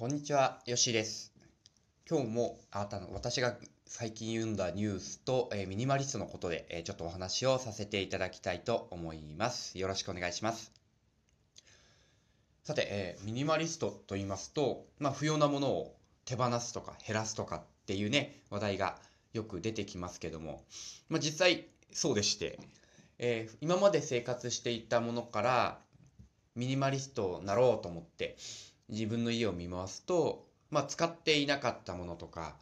こんにちは、よしです。今日もあなたの私が最近読んだニュースと、えー、ミニマリストのことで、えー、ちょっとお話をさせていただきたいと思います。よろしくお願いします。さて、えー、ミニマリストと言いますと、まあ、不要なものを手放すとか減らすとかっていうね、話題がよく出てきますけども、まあ、実際そうでして、え、今まで生活していたものからミニマリストになろうと思って自分の家を見回すと、まあ、使っていなかったものとか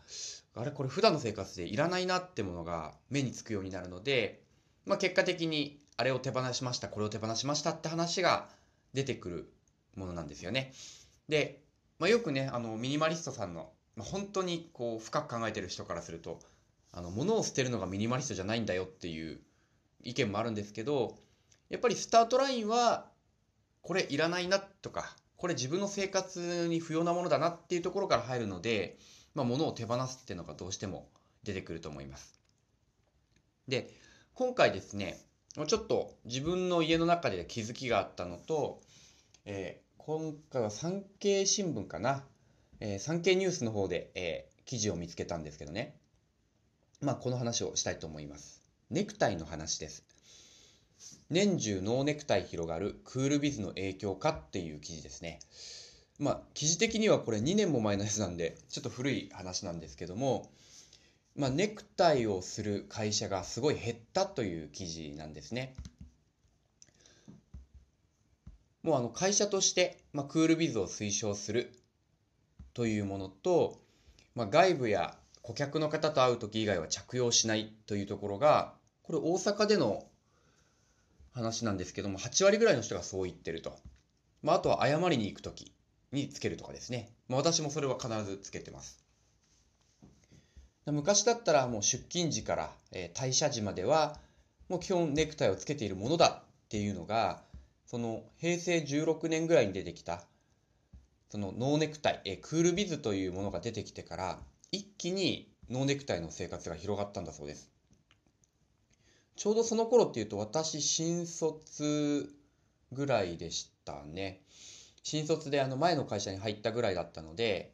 あれこれ普段の生活でいらないなってものが目につくようになるので、まあ、結果的にあれを手放しましたこれを手放しましたって話が出てくるものなんですよね。で、まあ、よくねあのミニマリストさんの、まあ、本当にこう深く考えてる人からするとあの物を捨てるのがミニマリストじゃないんだよっていう意見もあるんですけどやっぱりスタートラインはこれいらないなとかこれ自分の生活に不要なものだなっていうところから入るので、まあ、物を手放すっていうのがどうしても出てくると思います。で今回ですねちょっと自分の家の中で気づきがあったのと、えー、今回は産経新聞かな、えー、産経ニュースの方で、えー、記事を見つけたんですけどねまあこの話をしたいと思います。ネクタイの話です。年中ノーネクタイ広がるクールビズの影響かっていう記事ですね。まあ、記事的にはこれ2年も前のやつなんで、ちょっと古い話なんですけども、まあ、ネクタイをする会社がすごい減ったという記事なんですね。もうあの会社として、まあ、クールビズを推奨するというものと、まあ、外部や顧客の方と会う時以外は着用しないというところがこれ大阪での話なんですけども8割ぐらいの人がそう言ってると、まあ、あとは謝りに行く時につけるとかですね、まあ、私もそれは必ずつけてます。昔だったらもう出勤時から、え退社時まではもう基本ネクタイをつけているものだっていうのがその平成16年ぐらいに出てきたそのノーネクタイ、えクールビズというものが出てきてから一気にノーネクタイの生活が広がったんだそうです。ちょうどその頃っていうと私新卒ぐらいでしたね。新卒であの前の会社に入ったぐらいだったので、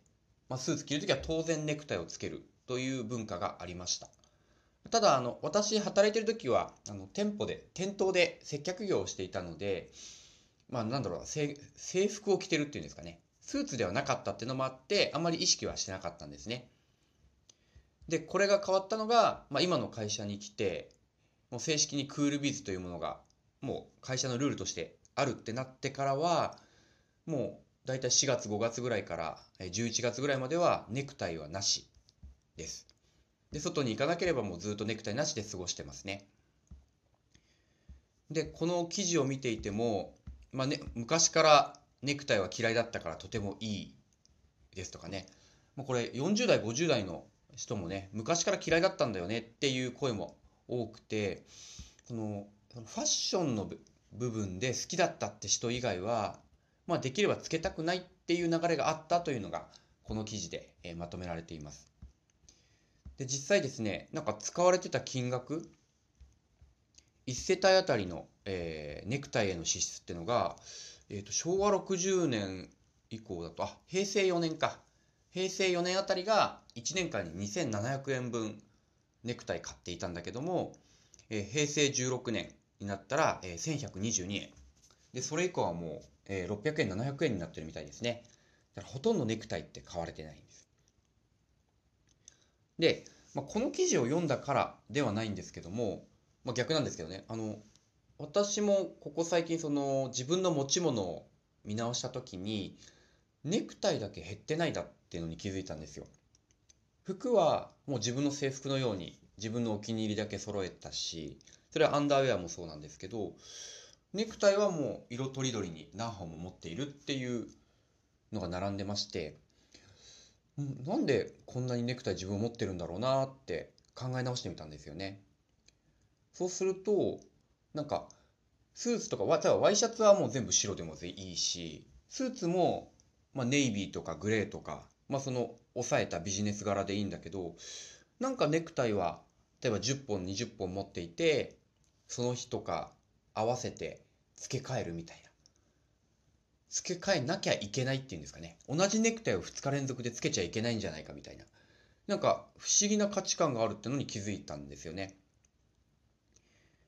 まあ、スーツ着るときは当然ネクタイをつけるという文化がありました。ただあの私働いてる時はあの店舗で店頭で接客業をしていたのでまあなんだろう制服を着てるっていうんですかねスーツではなかったっていうのもあってあんまり意識はしてなかったんですねでこれが変わったのが、まあ、今の会社に来てもう正式にクールビズというものがもう会社のルールとしてあるってなってからはもう大体4月5月ぐらいから11月ぐらいまではネクタイはなしです。で外に行かなければもうずっとネクタイなしで過ごしてますね。でこの記事を見ていても、まあね、昔からネクタイは嫌いだったからとてもいいですとかねもうこれ40代50代の人もね昔から嫌いだったんだよねっていう声も多くてそのファッションの部分で好きだったって人以外は、まあ、できればつけたくないっていう流れがあったというのがこの記事で、まとめられています。で実際ですねなんか使われてた金額1世帯あたりの、えー、ネクタイへの支出っていうのが、えーと、昭和60年以降だとあ平成4年か平成4年あたりが1年間に2700円分ネクタイ買っていたんだけども、えー、平成16年になったら、えー、1122円。で、それ以降はもう、えー、600円、700円になってるみたいですね。だからほとんどネクタイって買われてないんです。で、まあ、この記事を読んだからではないんですけども、まあ、逆なんですけどね、あの、私もここ最近その自分の持ち物を見直した時にネクタイだけ減ってないだっていうのに気づいたんですよ。服はもう自分の制服のように自分のお気に入りだけ揃えたしそれはアンダーウェアもそうなんですけどネクタイはもう色とりどりに何本も持っているっていうのが並んでましてなんでこんなにネクタイ自分を持ってるんだろうなって考え直してみたんですよね。そうするとなんかスーツとか例えばワイシャツはもう全部白でもいいしスーツも、まあ、ネイビーとかグレーとかまあその抑えたビジネス柄でいいんだけどなんかネクタイは例えば10本20本持っていてその日とか合わせて付け替えるみたいな付け替えなきゃいけないっていうんですかね。同じネクタイを2日連続でつけちゃいけないんじゃないかみたいな。なんか不思議な価値観があるってのに気づいたんですよね。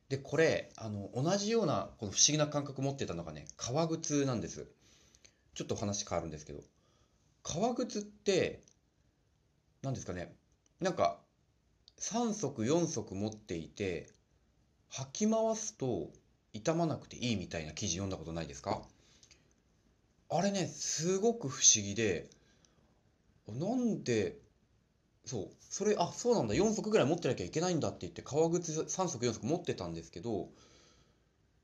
で、これ、あの、同じようなこの不思議な感覚持ってたのがね、革靴なんです。ちょっと話変わるんですけど、革靴って、何ですかね、なんか3足4足持っていて、履き回すと傷まなくていいみたいな記事読んだことないですか？あれね、すごく不思議で、なんでそう。それ、あ、そうなんだ。4足ぐらい持ってなきゃいけないんだって言って、革靴3足4足持ってたんですけど、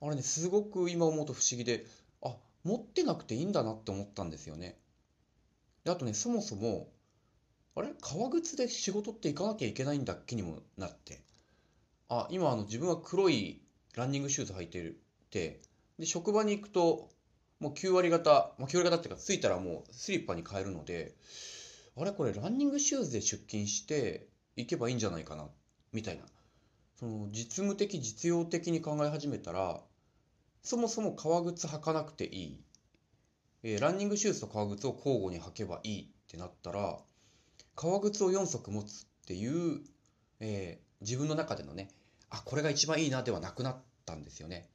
あれね、すごく今思うと不思議で、あ、持ってなくていいんだなって思ったんですよね。で、あとね、そもそも、あれ？革靴で仕事って行かなきゃいけないんだっけ？にもなって。あ、今あの自分は黒いランニングシューズ履いてるって、で、職場に行くと、もう9割方、まあ、9割方っていうか、着いたらもうスリッパに変えるので、あれ？これランニングシューズで出勤して行けばいいんじゃないかな？みたいな。その実務的実用的に考え始めたらそもそも革靴履かなくていい、えー、ランニングシューズと革靴を交互に履けばいいってなったら革靴を4足持つっていう、えー、自分の中でのねあこれが一番いいなではなくなったんですよね。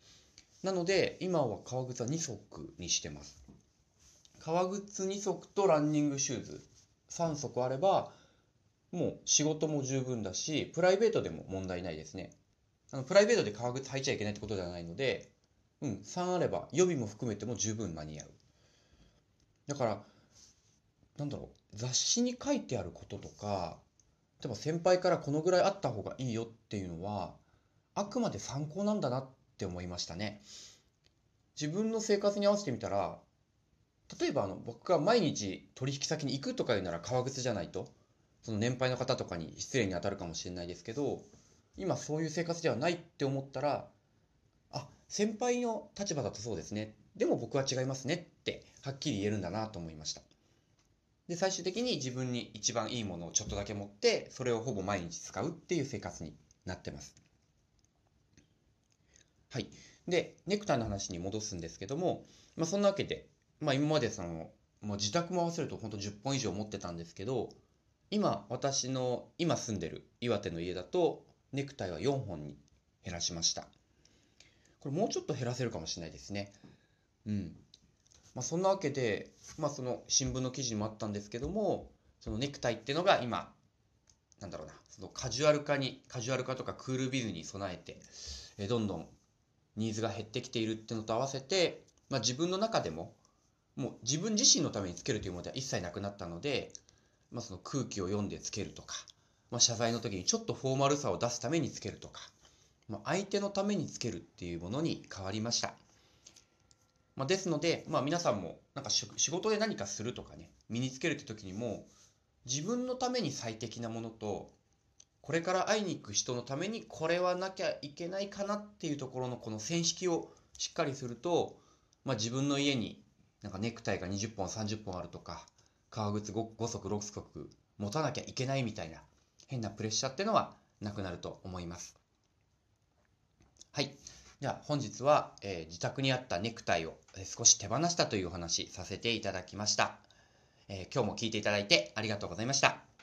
なので今は革靴は2足にしてます。革靴2足とランニングシューズ3足あればもう仕事も十分だしプライベートでも問題ないですね。あのプライベートで革靴履いちゃいけないってことではないので、うん、3あれば予備も含めても十分間に合う。だからなんだろう雑誌に書いてあることとか例えば先輩からこのぐらいあった方がいいよっていうのはあくまで参考なんだなって思いましたね。自分の生活に合わせてみたら例えばあの僕が毎日取引先に行くとか言うなら革靴じゃないとその年配の方とかに失礼に当たるかもしれないですけど今そういう生活ではないって思ったらあ先輩の立場だとそうですね。でも僕は違いますねってはっきり言えるんだなと思いました。で最終的に自分に一番いいものをちょっとだけ持ってそれをほぼ毎日使うっていう生活になってますはいでネクタイの話に戻すんですけども、まあ、そんなわけでまあ今までその、まあ、自宅も合わせると本当10本以上持ってたんですけど、今私の今住んでる岩手の家だとネクタイは4本に減らしました。これもうちょっと減らせるかもしれないですね。うん。まあそんなわけで、まあその新聞の記事にもあったんですけども、そのネクタイっていうのが今、なんだろうな、そのカジュアル化に、カジュアル化とかクールビズに備えて、えどんどんニーズが減ってきているっていうのと合わせて、まあ自分の中でももう自分自身のためにつけるというものでは一切なくなったので、まあ、その空気を読んでつけるとか、まあ、謝罪の時にちょっとフォーマルさを出すためにつけるとか、まあ、相手のためにつけるっていうものに変わりました。まあ、ですので、まあ、皆さんもなんか仕事で何かするとかね身につけるって時にも自分のために最適なものとこれから会いに行く人のためにこれはなきゃいけないかなっていうところのこの線引きをしっかりすると、まあ、自分の家になんかネクタイが20本30本あるとか革靴 5, 5足6足持たなきゃいけないみたいな変なプレッシャーっていうのはなくなると思います。はい。では本日は、えー、自宅にあったネクタイを少し手放したというお話させていただきました、えー、今日も聞いていただいてありがとうございました。